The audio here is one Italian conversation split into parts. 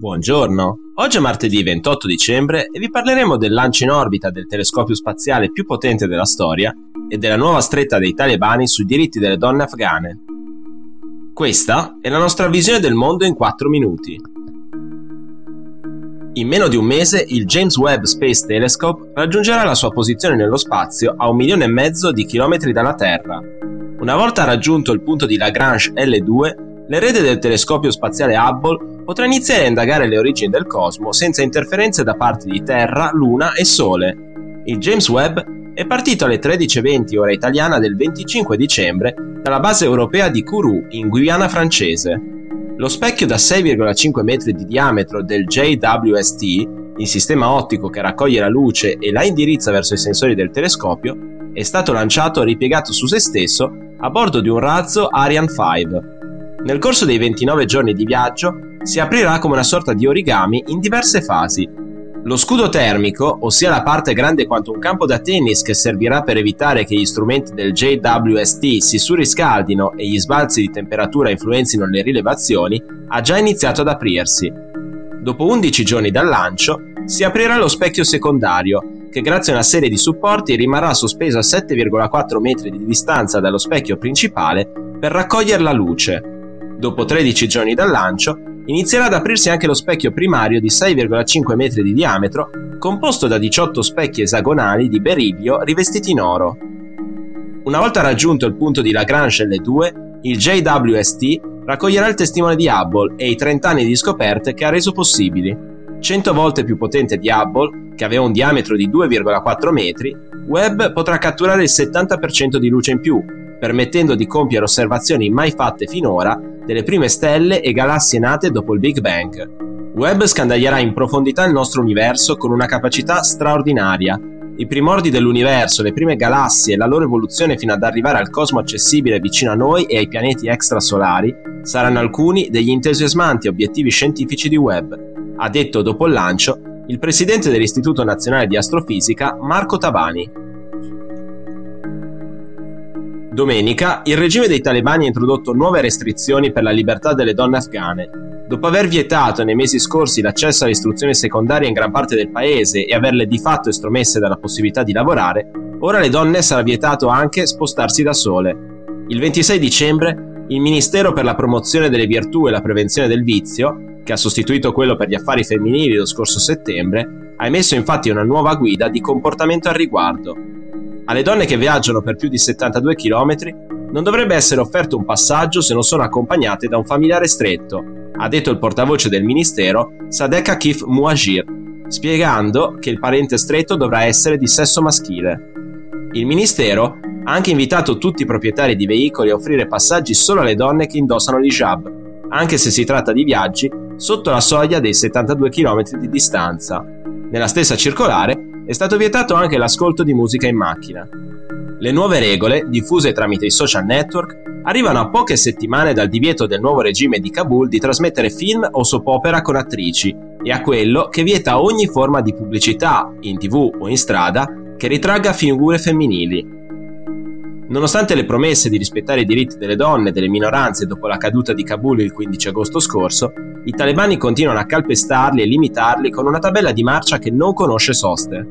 Buongiorno, oggi è martedì 28 dicembre e vi parleremo del lancio in orbita del telescopio spaziale più potente della storia e della nuova stretta dei talebani sui diritti delle donne afghane. Questa è la nostra visione del mondo in 4 minuti. In meno di un mese il James Webb Space Telescope raggiungerà la sua posizione nello spazio a un milione e mezzo di chilometri dalla Terra. Una volta raggiunto il punto di Lagrange L2, l'erede del telescopio spaziale Hubble potrà iniziare a indagare le origini del cosmo senza interferenze da parte di Terra, Luna e Sole. Il James Webb è partito alle 13.20 ora italiana del 25 dicembre dalla base europea di Kourou in Guyana francese. Lo specchio da 6,5 metri di diametro del JWST, il sistema ottico che raccoglie la luce e la indirizza verso i sensori del telescopio, è stato lanciato ripiegato su se stesso a bordo di un razzo Ariane 5. Nel corso dei 29 giorni di viaggio si aprirà come una sorta di origami in diverse fasi. Lo scudo termico, ossia la parte grande quanto un campo da tennis che servirà per evitare che gli strumenti del JWST si surriscaldino e gli sbalzi di temperatura influenzino le rilevazioni, ha già iniziato ad aprirsi. Dopo 11 giorni dal lancio, si aprirà lo specchio secondario, che grazie a una serie di supporti rimarrà sospeso a 7,4 metri di distanza dallo specchio principale per raccogliere la luce. Dopo 13 giorni dal lancio, inizierà ad aprirsi anche lo specchio primario di 6,5 metri di diametro, composto da 18 specchi esagonali di berillio rivestiti in oro. Una volta raggiunto il punto di Lagrange L2, il JWST raccoglierà il testimone di Hubble e i 30 anni di scoperte che ha reso possibili. 100 volte più potente di Hubble, che aveva un diametro di 2,4 metri, Webb potrà catturare il 70% di luce in più, permettendo di compiere osservazioni mai fatte finora delle prime stelle e galassie nate dopo il Big Bang. Webb scandaglierà in profondità il nostro universo con una capacità straordinaria. I primordi dell'universo, le prime galassie e la loro evoluzione fino ad arrivare al cosmo accessibile vicino a noi e ai pianeti extrasolari saranno alcuni degli entusiasmanti obiettivi scientifici di Webb, ha detto dopo il lancio il presidente dell'Istituto Nazionale di Astrofisica Marco Tabani. Domenica, il regime dei talebani ha introdotto nuove restrizioni per la libertà delle donne afghane. Dopo aver vietato nei mesi scorsi l'accesso all'istruzione secondaria in gran parte del paese e averle di fatto estromesse dalla possibilità di lavorare, ora alle donne sarà vietato anche spostarsi da sole. Il 26 dicembre, il Ministero per la promozione delle virtù e la prevenzione del vizio, che ha sostituito quello per gli affari femminili lo scorso settembre, ha emesso infatti una nuova guida di comportamento al riguardo, alle donne che viaggiano per più di 72 km non dovrebbe essere offerto un passaggio se non sono accompagnate da un familiare stretto, ha detto il portavoce del ministero Sadek Akif Muajir, spiegando che il parente stretto dovrà essere di sesso maschile. Il ministero ha anche invitato tutti i proprietari di veicoli a offrire passaggi solo alle donne che indossano l'hijab, anche se si tratta di viaggi sotto la soglia dei 72 km di distanza. Nella stessa circolare è stato vietato anche l'ascolto di musica in macchina. Le nuove regole, diffuse tramite i social network, arrivano a poche settimane dal divieto del nuovo regime di Kabul di trasmettere film o soap opera con attrici e a quello che vieta ogni forma di pubblicità, in tv o in strada, che ritragga figure femminili. Nonostante le promesse di rispettare i diritti delle donne e delle minoranze dopo la caduta di Kabul il 15 agosto scorso, i talebani continuano a calpestarli e limitarli con una tabella di marcia che non conosce soste.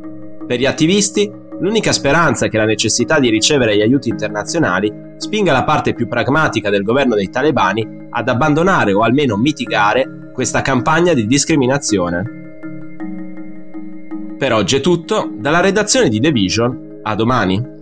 Per gli attivisti, l'unica speranza è che la necessità di ricevere gli aiuti internazionali spinga la parte più pragmatica del governo dei talebani ad abbandonare o almeno mitigare questa campagna di discriminazione. Per oggi è tutto, dalla redazione di The Vision, a domani.